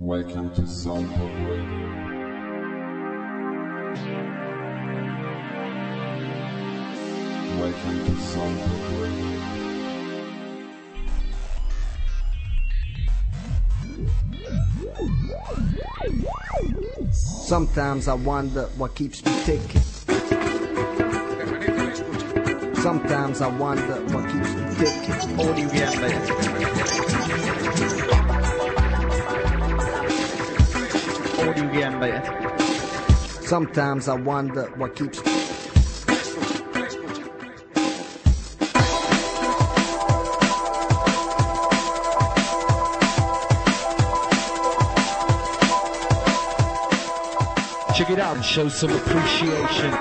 Welcome to Soundpop Radio. Welcome to Soundpop Radio. Sometimes I wonder what keeps me ticking. Sometimes I wonder what keeps me ticking. Audio GmbH. Sometimes I wonder what keeps me. Check it out and show some appreciation.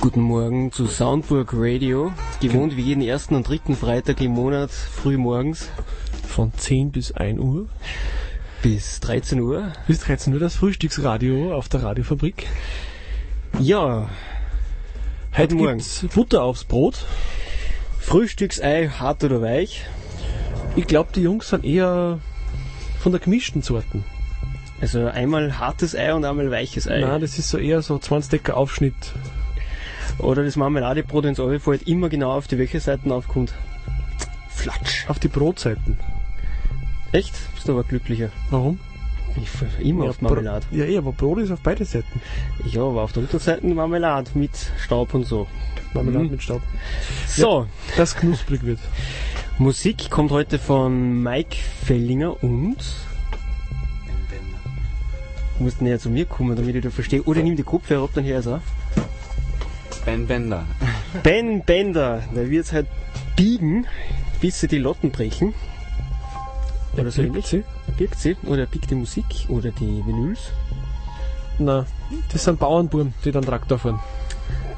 Guten Morgen zu Soundburg Radio, gewohnt wie jeden ersten und dritten Freitag im Monat, früh morgens Von 10 bis 1 Uhr bis 13 Uhr. bis 13 Uhr das Frühstücksradio auf der Radiofabrik. Ja, Heute gibt's Butter aufs Brot. Frühstücksei, hart oder weich. Ich glaube, die Jungs sind eher von der gemischten Sorten. Also einmal hartes Ei und einmal weiches Ei. Nein, das ist so eher so 20 Decker Aufschnitt. Oder das Marmeladebrot ins Ohr fällt immer genau auf die welche Seiten aufkommt. Flatsch. Auf die Brotseiten. Echt? Bist du aber glücklicher. Warum? Ich fall immer auf Bro- Marmelade. Ja, eh, aber Brot ist auf beide Seiten. Ja, aber auf der Unterseite Marmelade mit Staub und so. Marmelade Mhm. mit Staub. So, Das knusprig wird. Musik kommt heute von Mike Fellinger und. Du musst näher zu mir kommen, damit ich das verstehe. Oder nimm die Kopfhörer ab, dann hör ich es auf. Ben Bender. Ben Bender, der wird halt biegen, bis sie die Lotten brechen. Ja, Oder so birgt ähnlich. sie? Birgt sie? Oder biegt die Musik? Oder die Vinyls? Nein, das sind Bauernbuben, die dann Traktor fahren.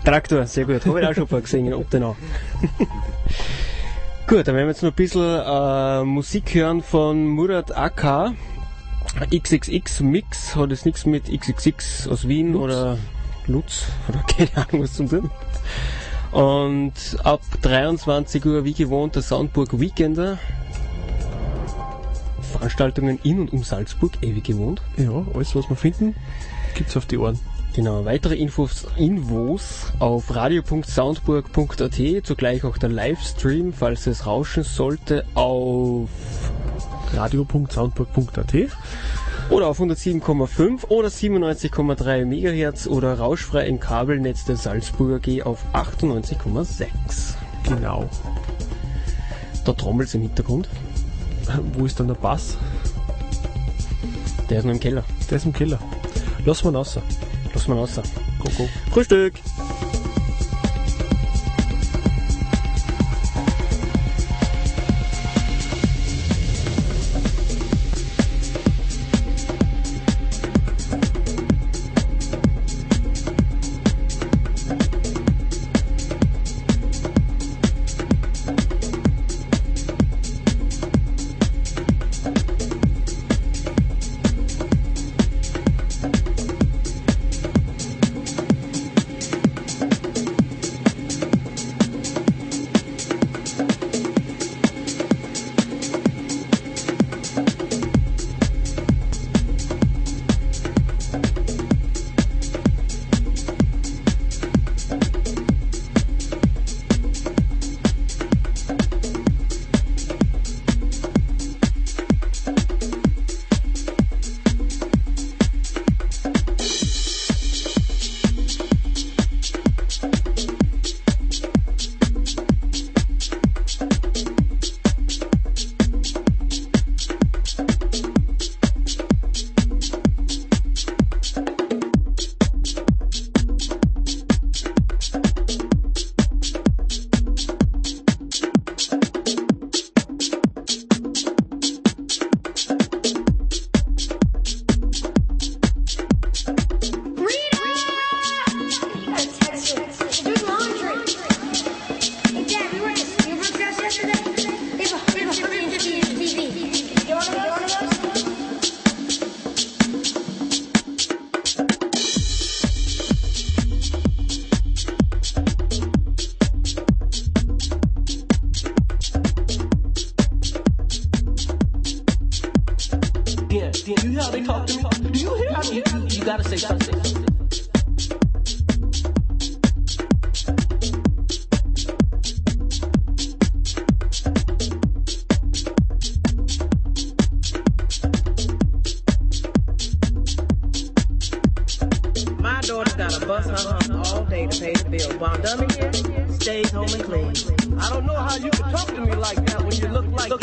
Traktor, sehr gut. Habe ich auch schon vorher gesehen, ob den auch. gut, dann werden wir jetzt noch ein bisschen äh, Musik hören von Murat AK. XXX Mix hat jetzt nichts mit XXX aus Wien Lutz. oder Lutz oder keine Ahnung was zu tun. Und ab 23 Uhr wie gewohnt der Soundburg Weekender. Veranstaltungen in und um Salzburg, eh wie gewohnt. Ja, alles was wir finden, gibt's auf die Ohren. Genau, weitere Infos, Infos auf radio.soundburg.at, zugleich auch der Livestream, falls es rauschen sollte, auf Radio.soundburg.at oder auf 107,5 oder 97,3 MHz oder rauschfrei im Kabelnetz der Salzburger G auf 98,6. Genau. Da trommelt's im Hintergrund, Wo ist dann der Bass? der ist noch im Keller. Der ist im Keller. Lass mal raus. Lass mal raus. Go, go. Frühstück!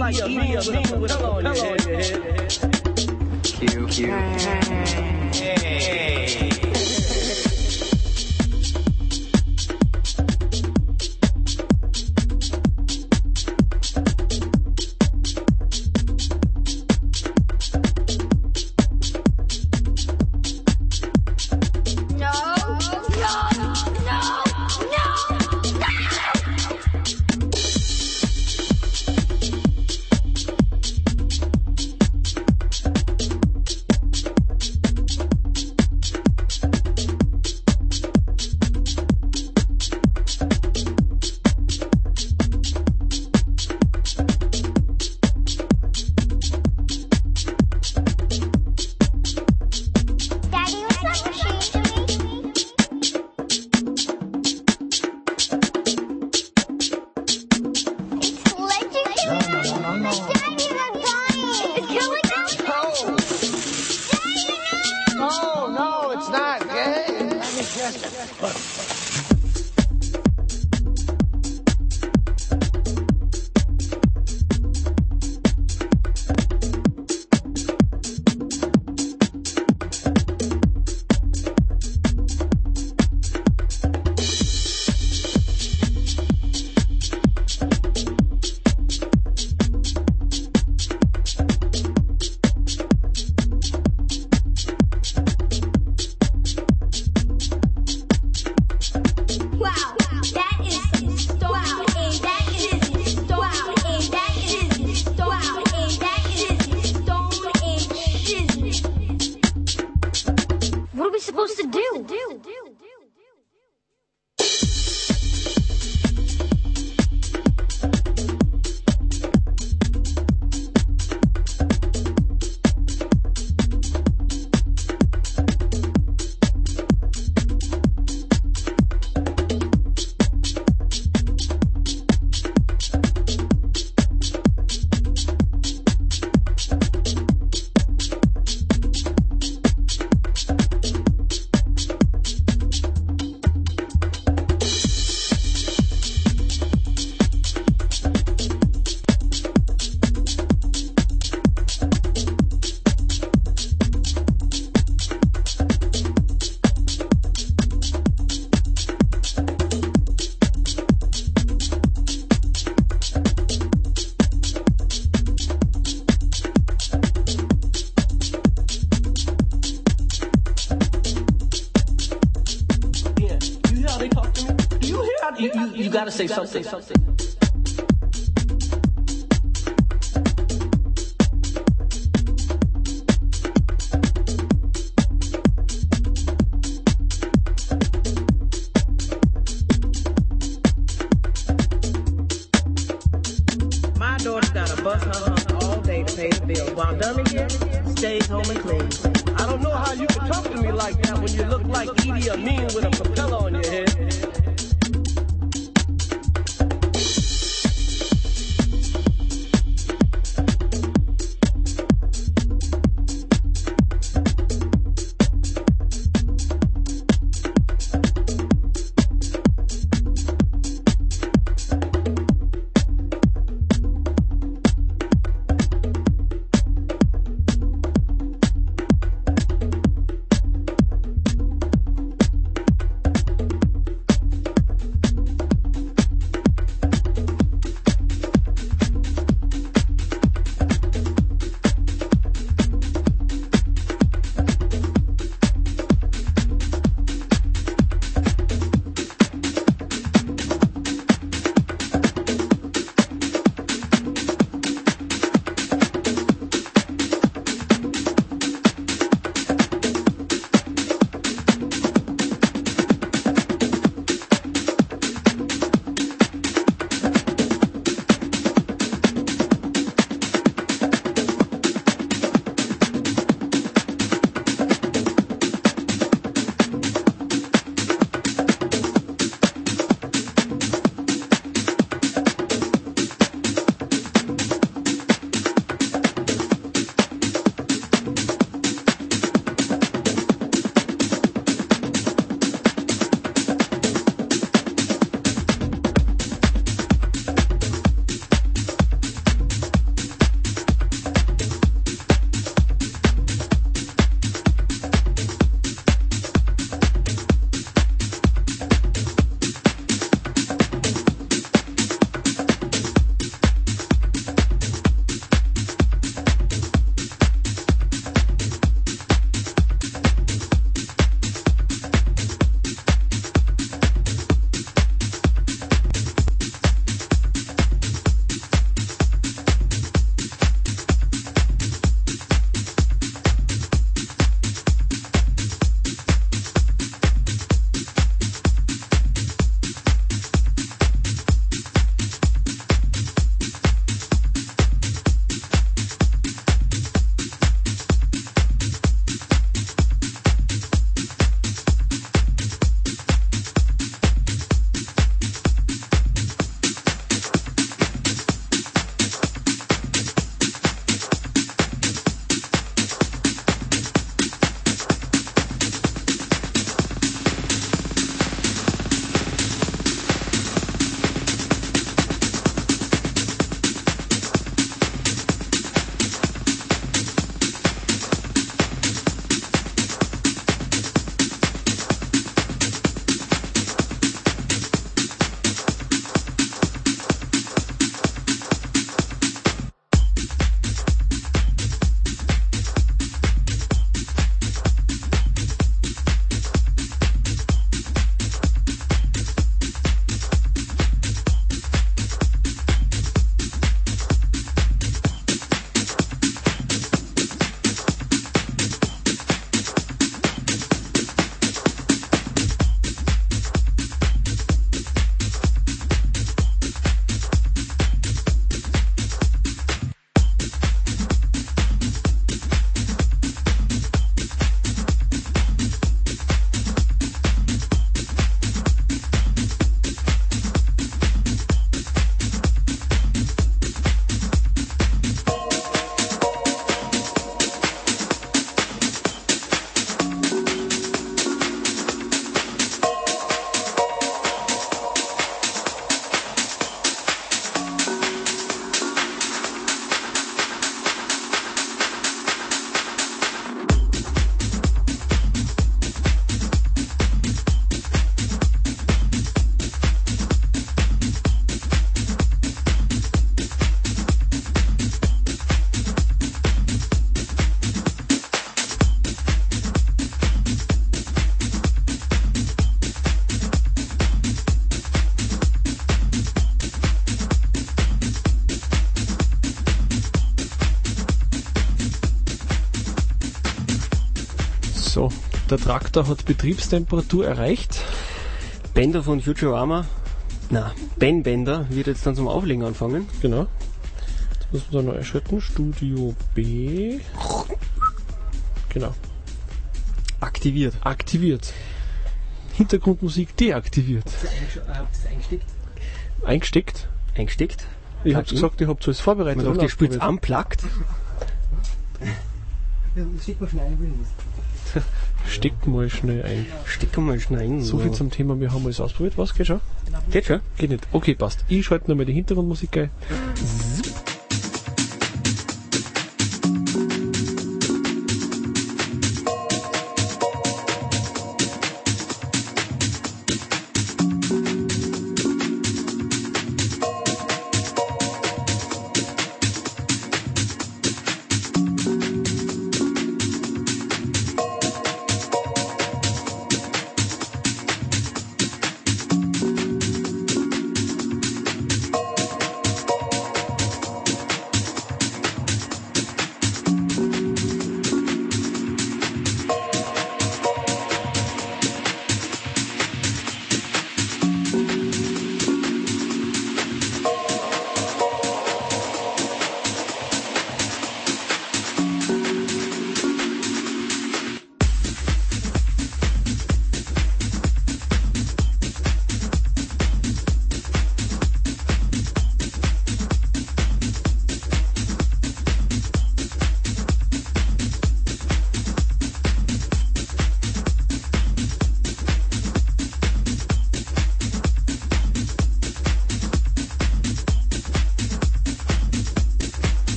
like Idi with a pillow on your head. Q, Q. Hey. 四十。四十 Traktor hat Betriebstemperatur erreicht. Bender von Futurama, na, Ben Bender wird jetzt dann zum Auflegen anfangen. Genau. Jetzt müssen wir da noch einschalten. Studio B. Genau. Aktiviert. Aktiviert. Hintergrundmusik deaktiviert. Eingesteckt. Eingesteckt. Ich hab's gesagt, ich hab's alles vorbereitet. Man sagt, ihr spielt unplugged. Steck mal schnell ein. Steck mal schnell ein. So viel zum Thema, wir haben alles ausprobiert. Was, geht schon? Geht schon. Geht nicht. Okay, passt. Ich schalte nochmal die Hintergrundmusik ein.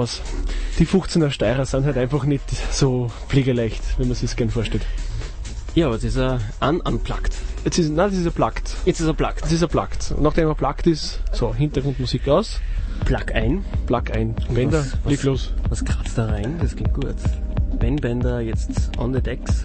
Wir's. Die 15er Steirer sind halt einfach nicht so pflegeleicht, wie man sich gern vorstellt. Ja, aber das ist ein un unplugged. Jetzt ist, nein, das ist ein Plugged. Jetzt ist er plugged. Das ist ein Plugged. Und nachdem er Plugged ist, so, Hintergrundmusik aus, Plug ein. Plug ein. Bänder, was- leg los. Was kratzt da rein? Das klingt gut. Ben Bender jetzt on the decks.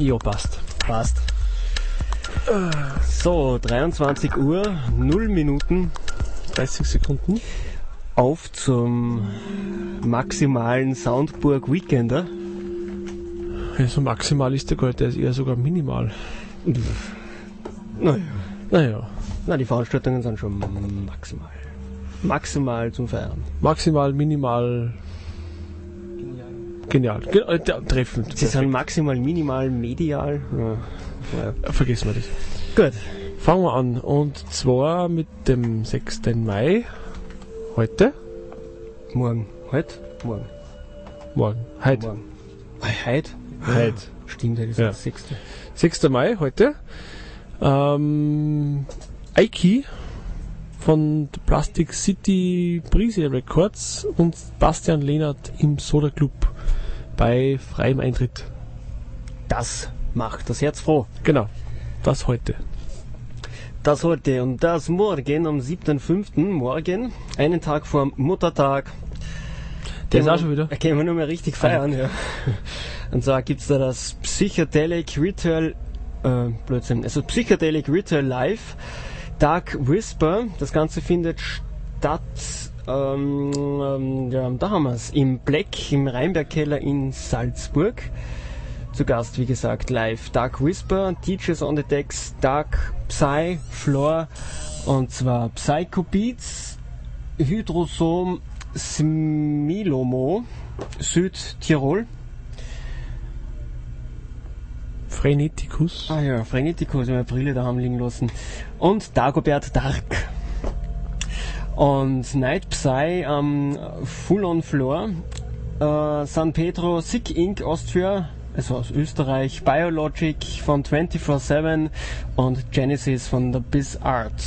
Ja, passt. Passt. So, 23 Uhr, 0 Minuten 30 Sekunden. auf zum maximalen Soundburg Weekender. Also maximal ist der nicht, der ist eher sogar minimal. Naja. Naja, Na, die Veranstaltungen sind schon maximal. Maximal zum Feiern. maximal, minimal. Genial. Ge äh, treffend. Sie sind maximal, minimal, medial. Ja. Vergessen wir das. Gut. Fangen wir an. Und zwar mit dem 6. Mai. Heute. Morgen. Heute? Morgen. Morgen. Heute. Morgen. Heute? Heute. Stimmt, das ist Ja. das sechste. 6. Mai, heute. Ähm, Aiki von Plastic City Brise Records und Bastian Lehnert im Soda Club bei freiem Eintritt. Das macht das Herz froh. Genau. Das heute. Das heute und das morgen am 7.5. morgen, einen Tag vor Muttertag. Der ist auch schon wieder. Gehen wir nur mal richtig feiern, ja. Und zwar gibt's da das Psychedelic Retail, äh, Blödsinn, also Psychedelic Retail Live, Dark Whisper. Das Ganze findet statt, ähm, ähm, ja, da haben wir's, im Black, im Rheinbergkeller in Salzburg. Zu Gast, wie gesagt, live Dark Whisper, Teachers on the Decks, Dark Psy, Floor, und zwar Psycho Beats, Hydrosom Smilomo, Südtirol. Freneticus. Ah ja, Frenetico, ich meine Brille da haben liegen lassen. Und Dagobert Dark. Und Night Psy am Full on Floor. Äh, San Pedro Sick Inc. Austria, also aus Österreich. Biologic von 24-7 und Genesis von der Biz Art.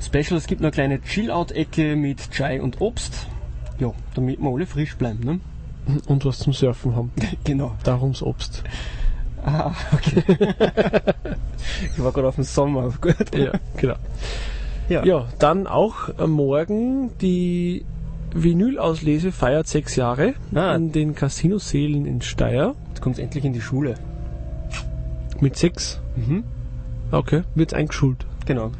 Special, es gibt eine kleine Chill-Out-Ecke mit Chai und Obst. Ja, damit wir alle frisch bleiben, ne? Und was zum Surfen haben. Genau. Darum's Obst. Ah, okay. ich war gerade auf dem Sommer. Gut. Ja, genau. Ja. Ja, dann auch morgen die Vinylauslese feiert sechs Jahre Ah. in den Casinosälen in Steyr Jetzt kommt endlich in die Schule. mit sechs. Mhm. Okay, wird eingeschult. Genau.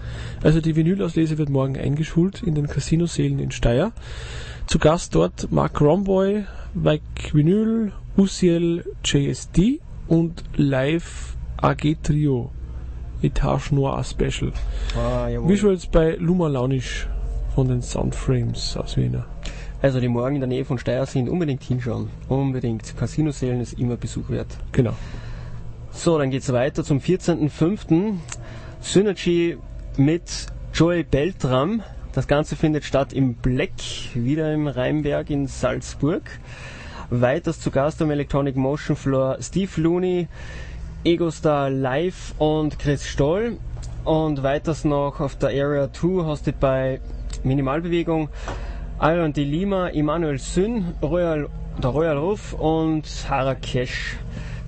Also die Vinylauslese wird morgen eingeschult in den Casinosälen in Steyr. Zu Gast dort Mark Romboy, Mike Vinyl, Usiel JSD und Live AG Trio. Etage Noir Special. Ah, jawohl. Visuals bei Luma Launisch von den Soundframes aus Wiener. Also die morgen in der Nähe von Steyr sind, unbedingt hinschauen. Unbedingt. Casinosälen ist immer Besuch wert. Genau. So, dann geht's weiter zum 14.05. Synergy mit Joey Beltram. Das Ganze findet statt im Black, wieder im Rheinberg in Salzburg. Weiters zu Gast am Electronic Motion Floor Steve Looney, Egostar Live und Chris Stoll. Und weiters noch auf der Area 2 hostet bei Minimalbewegung Iron D. Lima, Immanuel Sün, Royal, der Royal Ruf und Harakesh.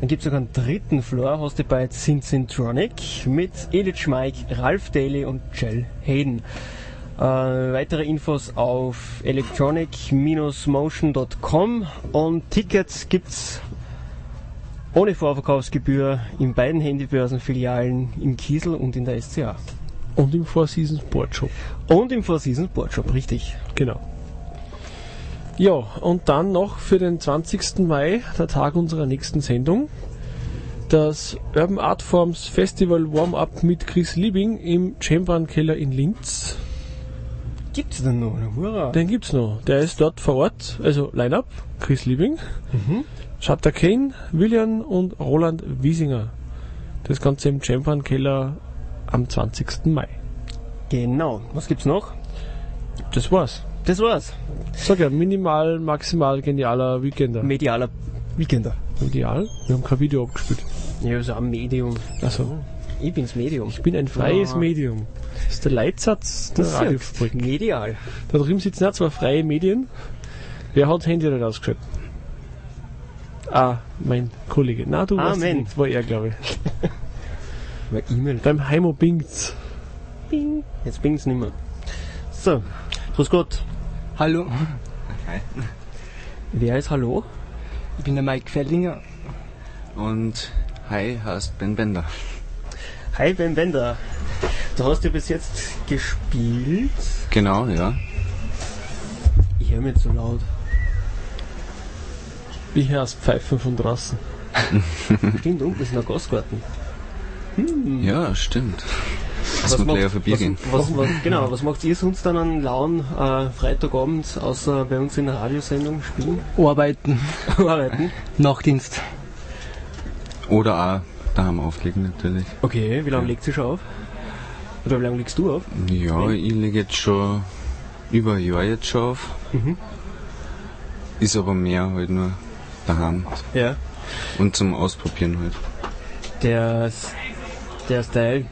Dann gibt es sogar einen dritten Floor, hostet bei Cincintronic mit Illich Mike, Ralph Daly und Jell Hayden. Äh, weitere Infos auf electronic-motion.com und Tickets gibt's ohne Vorverkaufsgebühr in beiden Handybörsenfilialen im Kiesel und in der SCA. Und im Four Seasons Boardshop. Und im Four Seasons Boardshop, richtig. Genau. Ja, und dann noch für den 20. Mai, der Tag unserer nächsten Sendung, das Urban Art Forms Festival Warm-Up mit Chris Liebing im Chamberan Keller in Linz. Gibt's denn noch? Hurra! Den gibt's noch. Der ist dort vor Ort, also Line-Up, Chris Liebing, Mhm. Shutter Kane, William und Roland Wiesinger. Das Ganze im Chamberan Keller am 20. Mai. Genau. Was gibt's noch? Das war's. Das war's. Sag ja, minimal, maximal genialer Weekender. Medialer Weekender. Ideal? Wir haben kein Video abgespielt. Ja, so ein Medium. Also, Ich bin's Medium. ich bin ein freies Ja. Medium. Das ist der Leitsatz der Das Radiofabrik. Medial. Da drüben sitzen auch zwei freie Medien. Wer hat das Handy nicht ausgeschaltet? Ah, mein Kollege. Na, du warst Amen. nicht. Das war er, glaube ich. Bei E-Mail. Beim Heimo bingt's. Bing. Jetzt bingt's nicht mehr. So. Grüß Gott. Hallo. Wer ist Hallo? ich bin der Mike Fellinger. Und hi, heißt Ben Bender. Hi Ben Bender. Du hast ja bis jetzt gespielt. Genau, ja. Ich höre mir zu laut. Ich höre das Pfeifen von draußen. Stimmt, unten ist noch Gasgarten. Hm. Ja, stimmt. Lass mal macht- gleich vorbeigehen. Was, was, was, genau, was macht ihr sonst dann an lauen äh, Freitagabend, außer bei uns in der Radiosendung spielen? Arbeiten, Arbeiten. Nachtdienst. Oder auch daheim auflegen natürlich. Okay, wie lange legt sie schon auf? Oder wie lange legst du auf? Ja, ich lege jetzt schon über ein Jahr jetzt schon auf. Mhm. Ist aber mehr halt nur daheim. Ja. Und zum Ausprobieren halt. Der, der Style,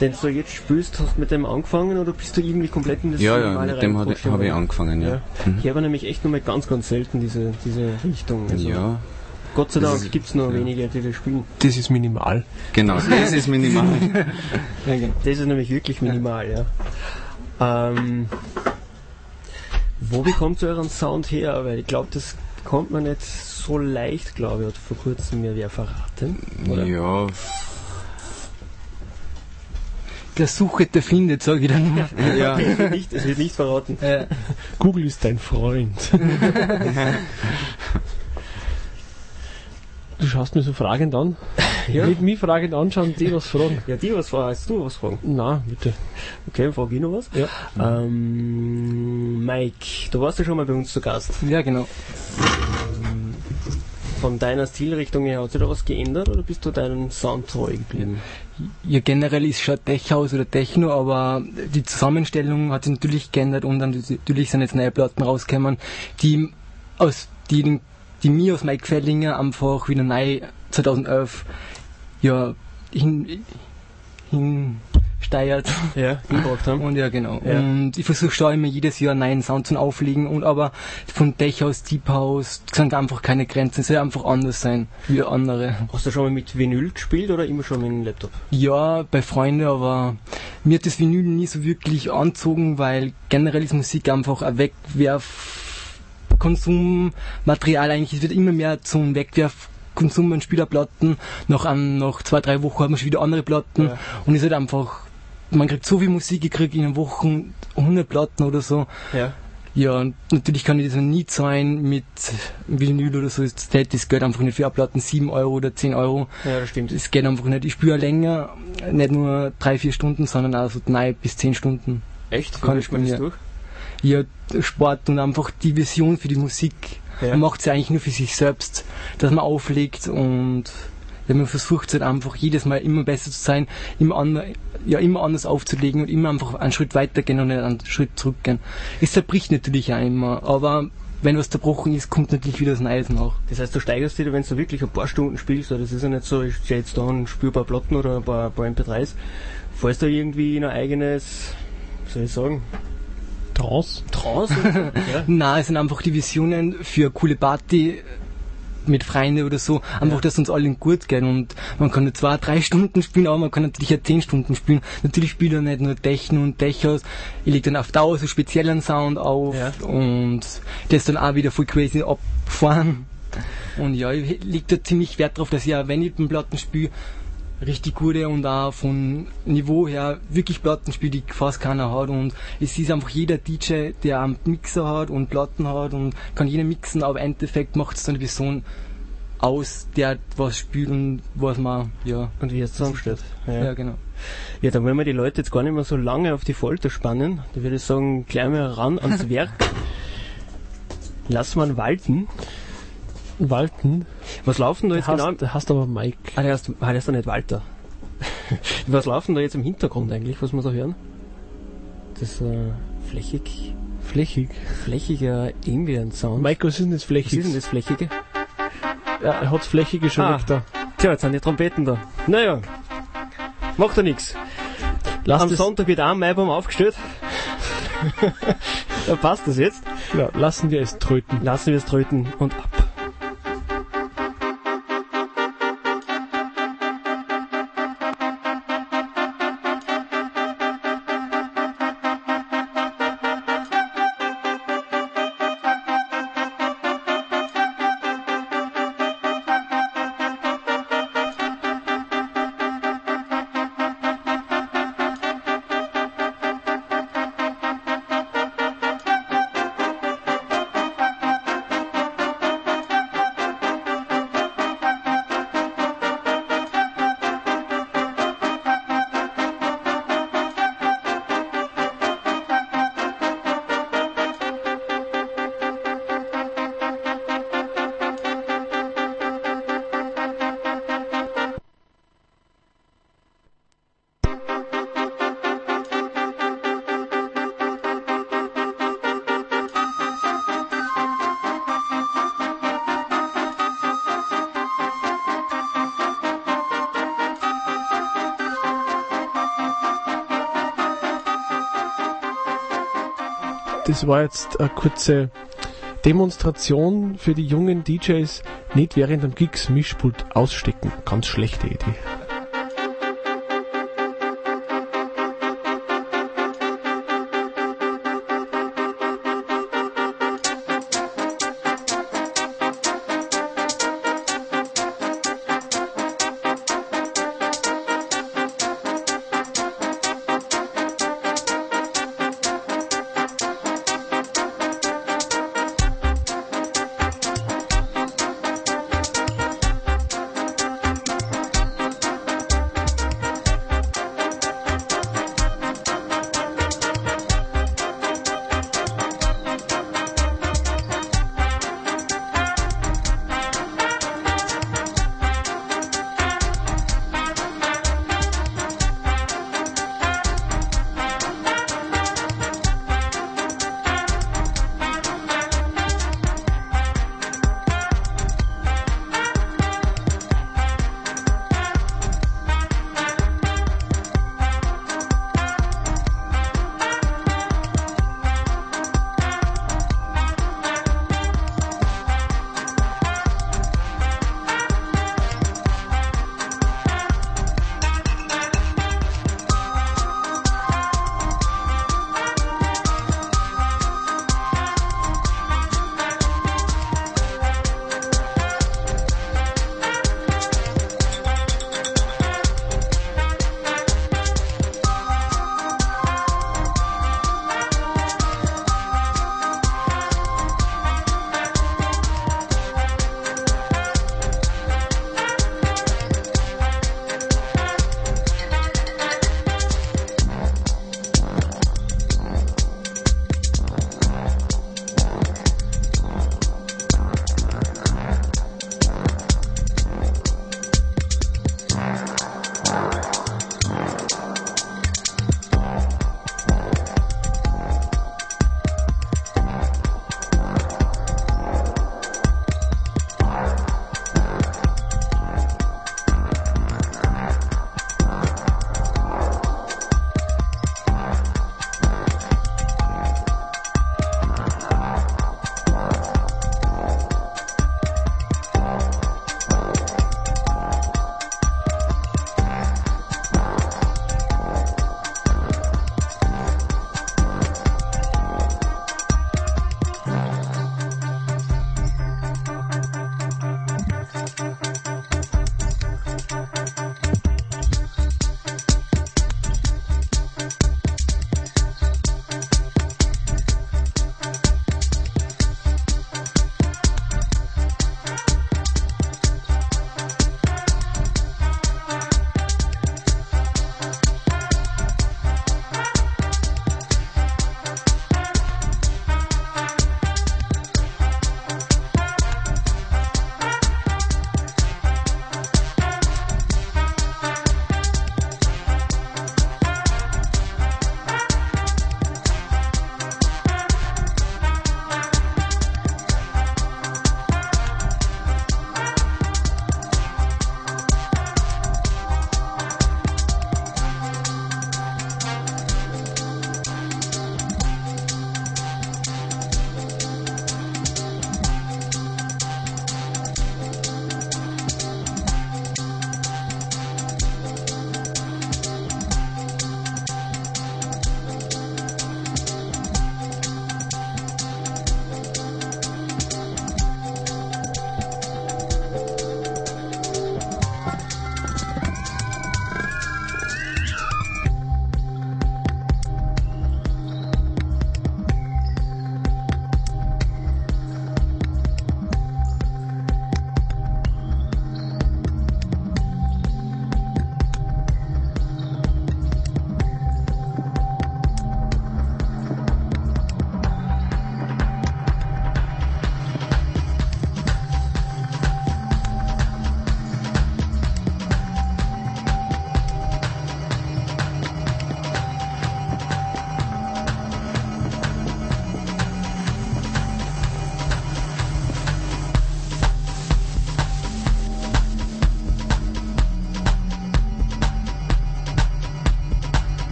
den du jetzt spielst, hast du mit dem angefangen oder bist du irgendwie komplett in das Ja, ja, mit dem habe hab ich angefangen, ja. Mhm. Ich habe nämlich echt nur mal ganz, ganz selten diese, diese Richtung. Also Ja, Gott sei Dank gibt es nur ja. wenige, die das spielen. Das ist minimal. genau, das ist minimal. Ja, genau. Das ist nämlich wirklich minimal, ja. Ähm, wo bekommt ihr euren Sound her? Weil ich glaube, das kommt man nicht so leicht, glaube ich, hat vor kurzem mir wer verraten. Oder? Ja, Der Suche, der findet, sage ich dann. ja. Es wird nicht, es wird nicht verraten. Äh, Google ist dein Freund. du schaust mir so fragend an. Ja. Nicht mich fragend anschauen, die was fragen. Ja, die was fragen, hast du was fragen? Na, bitte. Okay, frage ich noch was. Ja. Ähm, Mike, du warst ja schon mal bei uns zu Gast. ja, genau. Von deiner Stilrichtung her hat sich da was geändert oder bist du deinem Sound treu geblieben? Ja, generell ist schon Tech House oder Techno, aber die Zusammenstellung hat sich natürlich geändert und dann natürlich sind jetzt neue Platten rausgekommen, die aus, die, die mir aus Mike Fellinger einfach wieder neu 2011 ja, hin, hinsteuert. Ja, hingebracht haben. Und ja, genau. Ja. Und ich versuche schon immer jedes Jahr einen neuen Sound zu auflegen und aber von Tech House, Deep House sind einfach keine Grenzen. Es soll einfach anders sein wie andere. Hast du schon mal mit Vinyl gespielt oder immer schon mit dem Laptop? Ja, bei Freunden, aber mir hat das Vinyl nie so wirklich anzogen, weil generell ist Musik einfach ein Wegwerfkonsummaterial eigentlich. Es wird immer mehr zum Wegwerfkonsum an Spielerplatten. Nach, einem, nach zwei, drei Wochen hat man schon wieder andere Platten. Ja. Und es ist halt einfach, man kriegt so viel Musik, ich kriege in einer Woche 100 Platten oder so. Ja. Ja, und natürlich kann ich das nie zahlen mit Vinyl oder so. Das Geld einfach nicht für eine Platten 7 Euro oder 10 Euro. Ja, das stimmt. Das geht einfach nicht. Ich spüre länger, nicht nur drei, vier Stunden, sondern auch so neun bis zehn Stunden. Echt? Kann ich mir- das durch? Ja, Sport und einfach die Vision für die Musik. Ja. Man macht es ja eigentlich nur für sich selbst, dass man auflegt und ja, man versucht halt einfach jedes Mal immer besser zu sein, immer, ander, ja, immer anders aufzulegen und immer einfach einen Schritt weitergehen und nicht einen Schritt zurückgehen. Es zerbricht natürlich auch immer, aber wenn was zerbrochen ist, kommt natürlich wieder das Neues nach. Das heißt, du steigerst dich, wenn du wirklich ein paar Stunden spielst, oder das ist ja nicht so, ich stehe jetzt da und spiele ein paar Platten oder ein paar, ein paar MP3s, fällst du irgendwie in ein eigenes, soll ich sagen, Trance? Trance? ja. Na, es sind einfach die Visionen für eine coole Party mit Freunden oder so, einfach, dass uns allen gut geht und man kann zwei, drei Stunden spielen, aber man kann natürlich auch zehn Stunden spielen. Natürlich spielt er nicht nur Techno und Techos, ich leg dann auf Dauer so speziellen Sound auf Ja. und das dann auch wieder voll crazy abfahren. Und ja, ich leg da ziemlich Wert drauf, dass ich auch, wenn ich den Platten spiele, richtig gute und auch von Niveau her wirklich Platten spielt, die fast keiner hat und es ist einfach jeder DJ, der einen Mixer hat und Platten hat und kann jeder mixen, aber im Endeffekt macht es dann die Person aus, der was spielt und was man, ja, Und wie es zusammensteht. ja, Ja. genau. ja, dann wollen wir die Leute jetzt gar nicht mehr so lange auf die Folter spannen. Da würde ich sagen, gleich mal ran ans Werk. Lass man walten. Walten? Was laufen da jetzt hast, genau? hast aber Mike. Ah, der heißt, ah, der ist doch nicht Walter. Was laufen da jetzt im Hintergrund eigentlich, was wir so hören? Das äh, flächig, Flächig. flächiger Ambient-Sound. Mike, was ist denn das was Flächig? ist denn das Flächige? Ja, er hat Flächige schon Ah. weg da. Tja, jetzt sind die Trompeten da. Naja, macht ja nichts. Lass Am das, Sonntag wird auch ein Maibaum aufgestellt. da passt das jetzt. ja, lassen wir es tröten. Lassen wir es tröten und ab. Das war jetzt eine kurze Demonstration für die jungen DJs. Nicht während dem Gigs Mischpult ausstecken. Ganz schlechte Idee.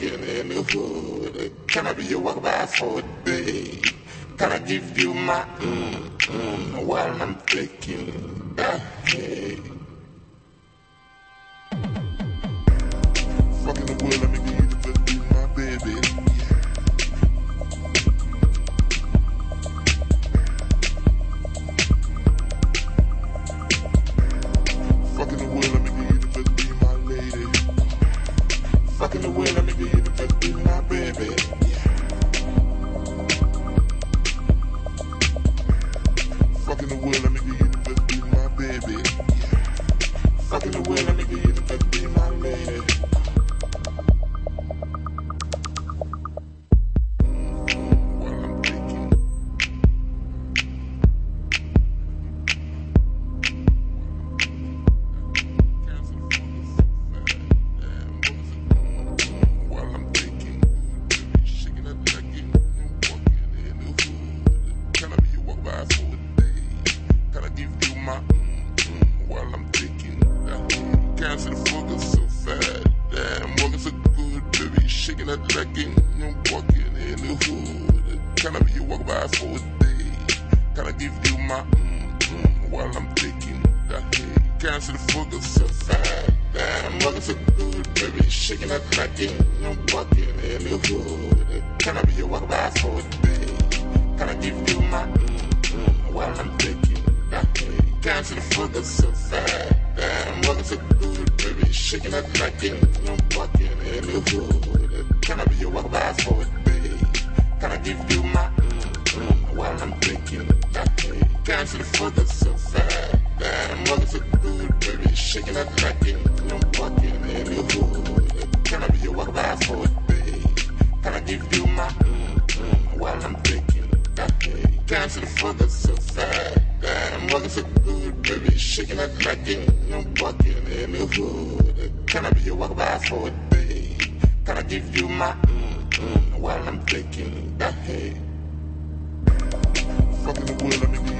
Walking in the hood. Can I be your walkabout for a day? Can I give you I be your walkabout for a day? Can I give you my mm, mm, while I'm taking that? Can't see the focus so fast. Damn, walking so good, baby. Shaking that leg and walking in the hood. Can I be your walkabout for a day? Can I give you my mm, mm, while I'm taking that hey. Can't see the focus so fast. Damn, walking so good, baby. Shaking that it, I'm walking in the hood. Can I be your walkabout for a day? Can I give you my mm, while I'm taking that hey. Can't see the so fast. Damn, walking so good, baby. Shaking that like it, I'm walking in the hood. Can I be your walkabout for a day? Can I give you my mm, mm, while I'm taking that hey. Can't see the so fast. Damn, walking so good, baby. Shaking that like it, I'm walking in the hood. Can I be your walkabout for a day? Can I give you my mm, mm, while I'm taking Hey. Fucking the wheel, I nigga.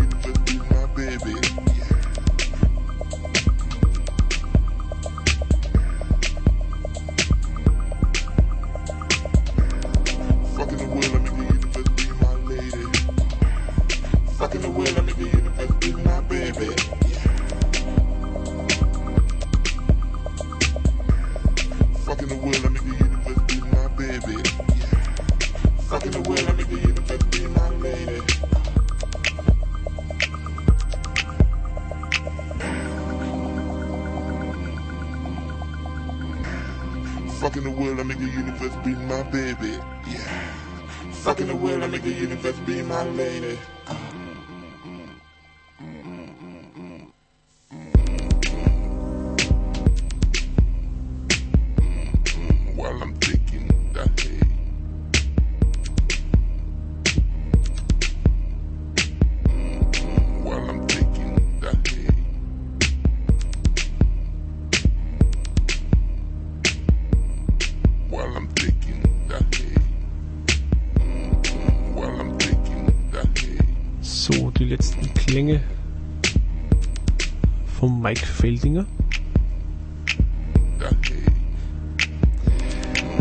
Mike Feldinger.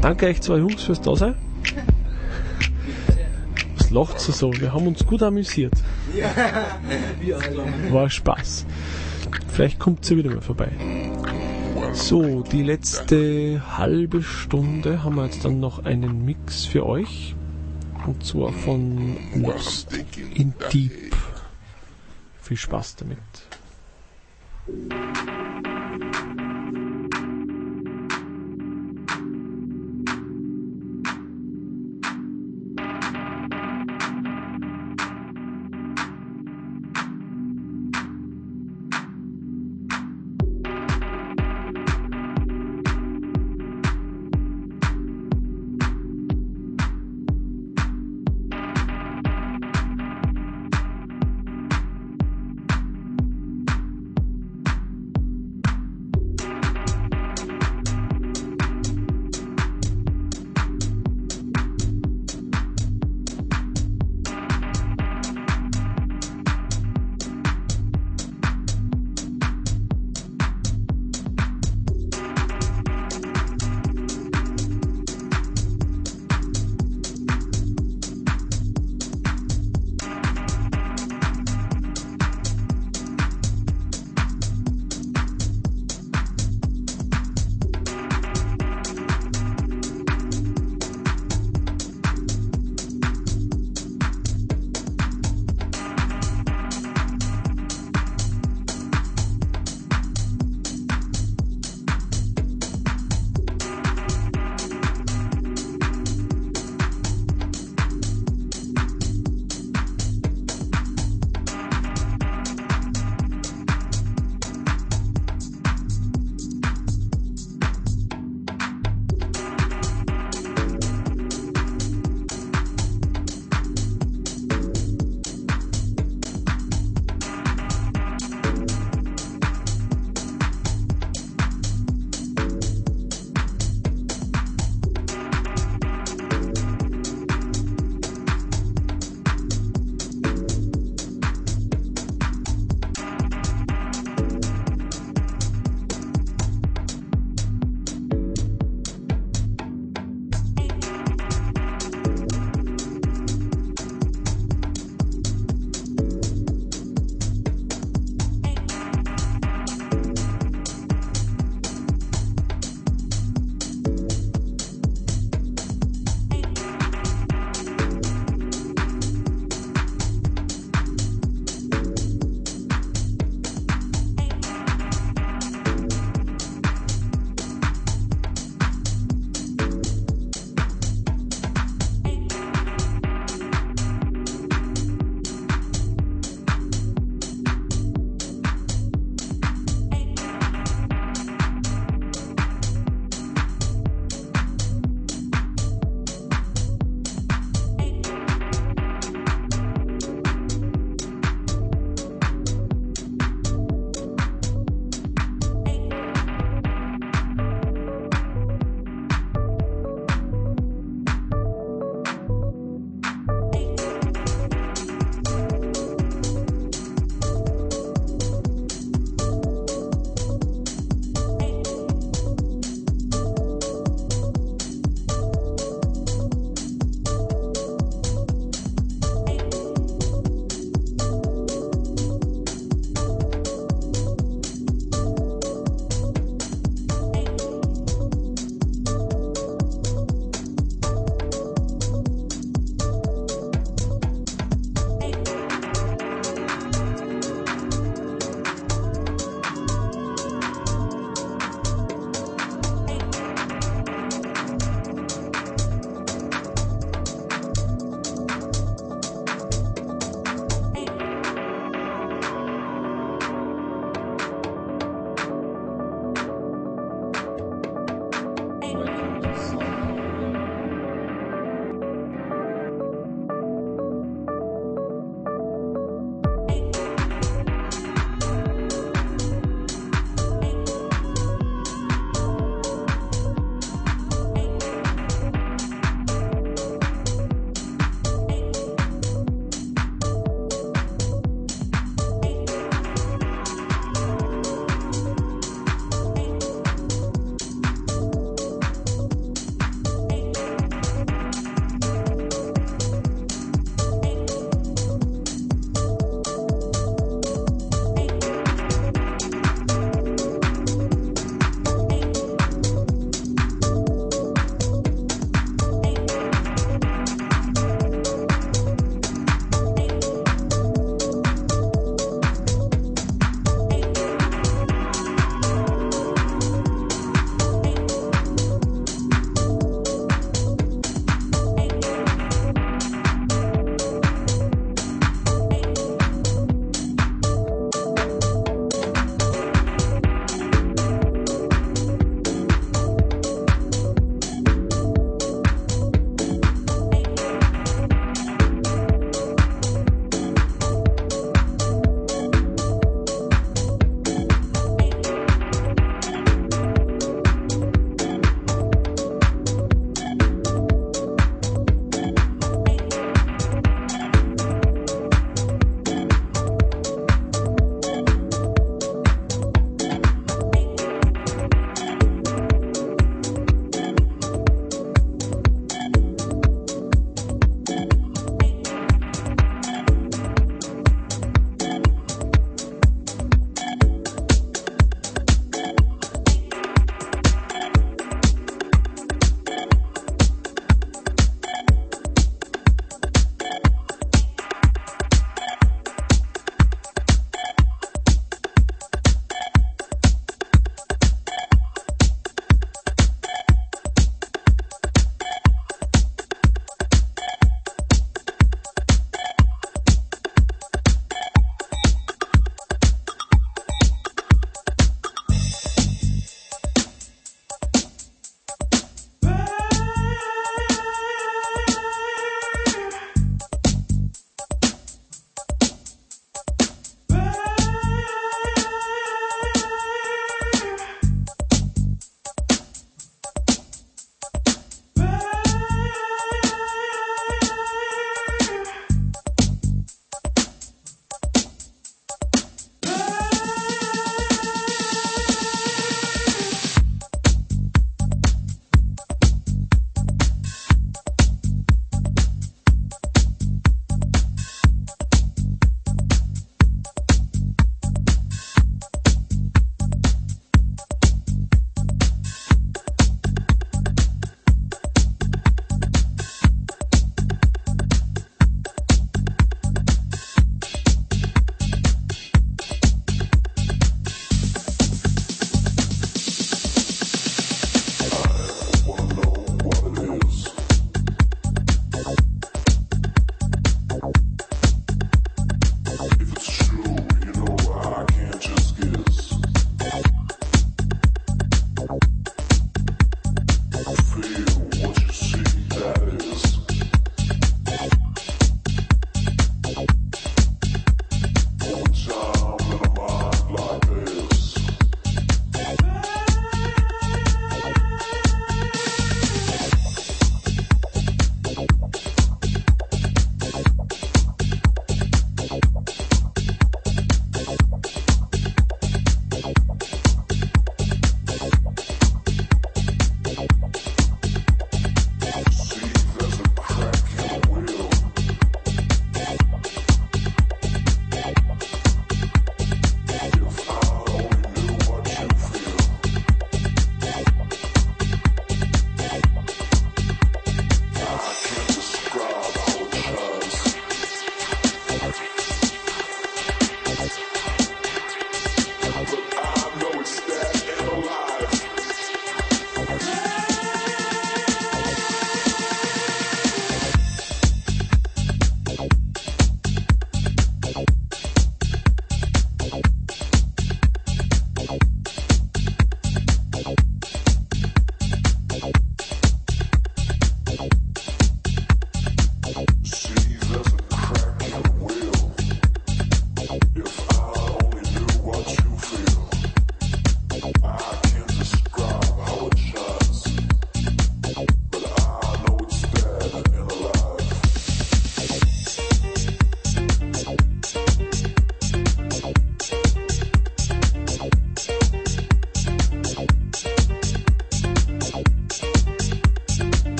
Danke euch zwei Jungs fürs Dasein. Was lacht ihr so? Wir haben uns gut amüsiert. War Spaß. Vielleicht kommt ihr wieder mal vorbei. So, die letzte halbe Stunde haben wir jetzt dann noch einen Mix für euch. Und zwar von Lost in Deep. Viel Spaß damit.